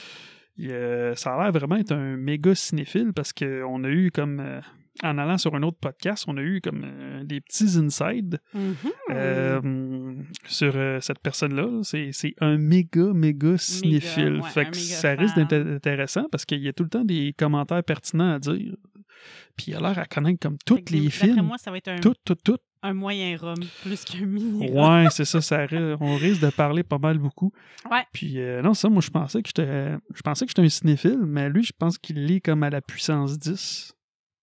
euh, ça a l'air vraiment être un méga cinéphile parce qu'on a eu comme. euh, en allant sur un autre podcast, on a eu comme euh, des petits insides Mhm. euh, sur cette personne-là. C'est c'est un méga, méga cinéphile. ouais, fait que ça risque d'être intéressant parce qu'il y a tout le temps des commentaires pertinents à dire. Puis il a l'air à connaître comme tous les films. moi, ça va être un, Tout, tout, tout. Un moyen rhum plus qu'un mini. Ouais, c'est ça, ça on risque de parler pas mal beaucoup. Ouais. Puis euh, non, ça, moi je pensais que j'étais je pensais que j'étais un cinéphile, mais lui, je pense qu'il lit comme à la puissance 10.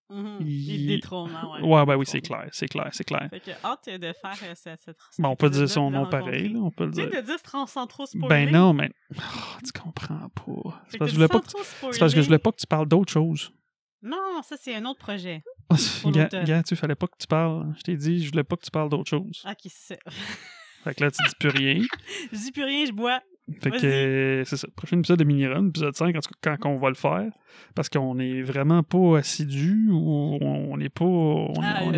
Mhm. Il- Il détrône, hein, ouais. Ouais, ben oui, c'est clair, c'est clair, c'est clair. Fait que hâte de faire euh, cette, cette Bon, on peut dire son nom pareil, là, on peut le Tu dire. viens de dire sans, trop spoiler. Ben non, mais oh, tu comprends pas. C'est parce que je voulais pas que, trop parce que je voulais pas que tu parles d'autre chose. Non, ça, c'est un autre projet. Gars, l'automne. gars, tu fallait pas que tu parles. Je t'ai dit, je voulais pas que tu parles d'autre chose. Ok, c'est ça? Fait que là, tu dis plus rien. je dis plus rien, je bois. Fait que euh, c'est ça. Prochain épisode de Mini-Run, épisode 5, en tout cas, quand on va le faire. Parce qu'on est vraiment pas assidus ou on n'est pas, on,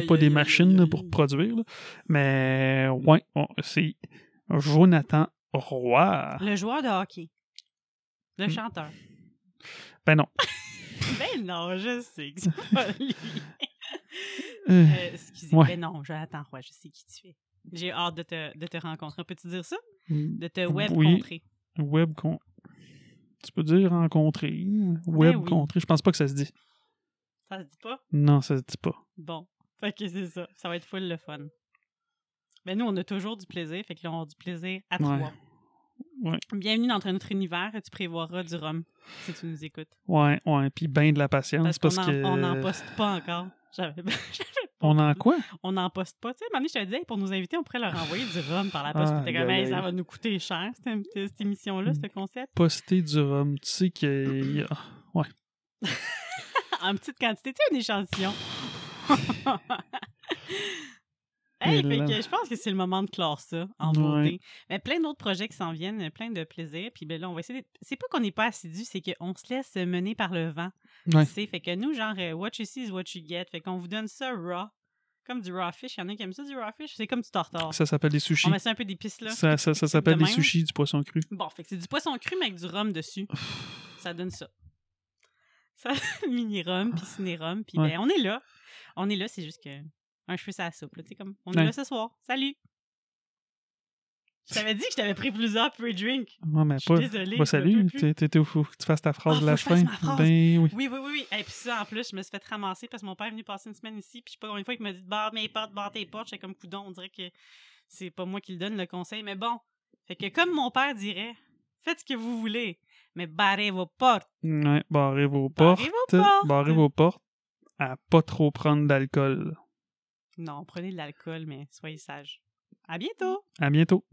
pas des machines là, pour produire. là. Mais ouais, c'est Jonathan Roy. Le joueur de hockey. Le Hmm. chanteur. Ben non. Ben non, je sais que c'est pas lui. Euh, Euh, excusez. Ouais. Ben non, Jonathan Roy, je sais qui tu es. J'ai hâte de te, de te rencontrer. Peux-tu dire ça? Hmm. De te web Oui. rencontrer. web con... Tu peux dire rencontrer. Web Ben oui. contrer. Je pense pas que ça se dit. Ça se dit pas? Non, ça se dit pas. Bon. Fait que c'est ça. Ça va être full le fun. Ben nous, on a toujours du plaisir. Fait que là, on a du plaisir à Ouais. Ouais. Bienvenue dans notre univers. Tu prévoiras du rhum si tu nous écoutes. Ouais, ouais. Puis ben de la patience Parce parce, qu'on que. on n'en poste pas encore. J'avais On en quoi? on n'en poste pas. Tu sais, donné, je te disais, hey, pour nous inviter, on pourrait leur envoyer du rhum par la poste. Ah, Puis t'es comme, aïe, Hey, ça va nous coûter cher, cette, cette émission-là, ce concept. Poster du rhum. Tu sais qu'il y a. en petite quantité, tu sais, un échantillon. hey, fait que je pense que c'est le moment de clore ça en Ouais. beauté. Mais plein d'autres projets qui s'en viennent, plein de plaisir. Puis ben là, on va essayer. C'est pas qu'on n'est pas assidu, c'est qu'on se laisse mener par le vent. Ouais. Tu sais, fait que nous, genre, euh, what you see is what you get. Fait qu'on vous donne ça raw. Comme du raw fish. Il y en a qui aiment ça, du raw fish? C'est comme du tartare. Ça s'appelle des sushis. On met ça un peu d'épices là. Ça, ça, ça de s'appelle des sushis du poisson cru. Bon, fait que c'est du poisson cru, mais avec du rhum dessus. ça donne ça. Ça mini rhum, puis ciné rhum. Puis Ouais. ben, on est là. On est là, c'est juste que un cheveu, ça soupe. là, Tu sais, comme, on est là ce soir. Salut! Je t'avais dit que je t'avais pris plusieurs pre-drinks. Non, mais Je suis pas. désolée. Pas me salut. T'étais où? Faut que tu fasses ta phrase Ah, de la que je fin. fasse ma phrase. Ben oui. Oui, oui, oui, oui. Et puis ça, en plus, je me suis fait ramasser parce que mon père est venu passer une semaine ici. Puis je sais pas combien de fois il m'a dit barre mes portes, barre tes portes. J'étais comme coudon. On dirait que c'est pas moi qui le donne le conseil. Mais bon. Fait que comme mon père dirait, faites ce que vous voulez, mais barrez vos portes. Ouais, barrez vos Barrez portes. vos portes. Barrez vos portes. À pas trop prendre d'alcool. Non, prenez de l'alcool, mais soyez sages. À bientôt! À bientôt.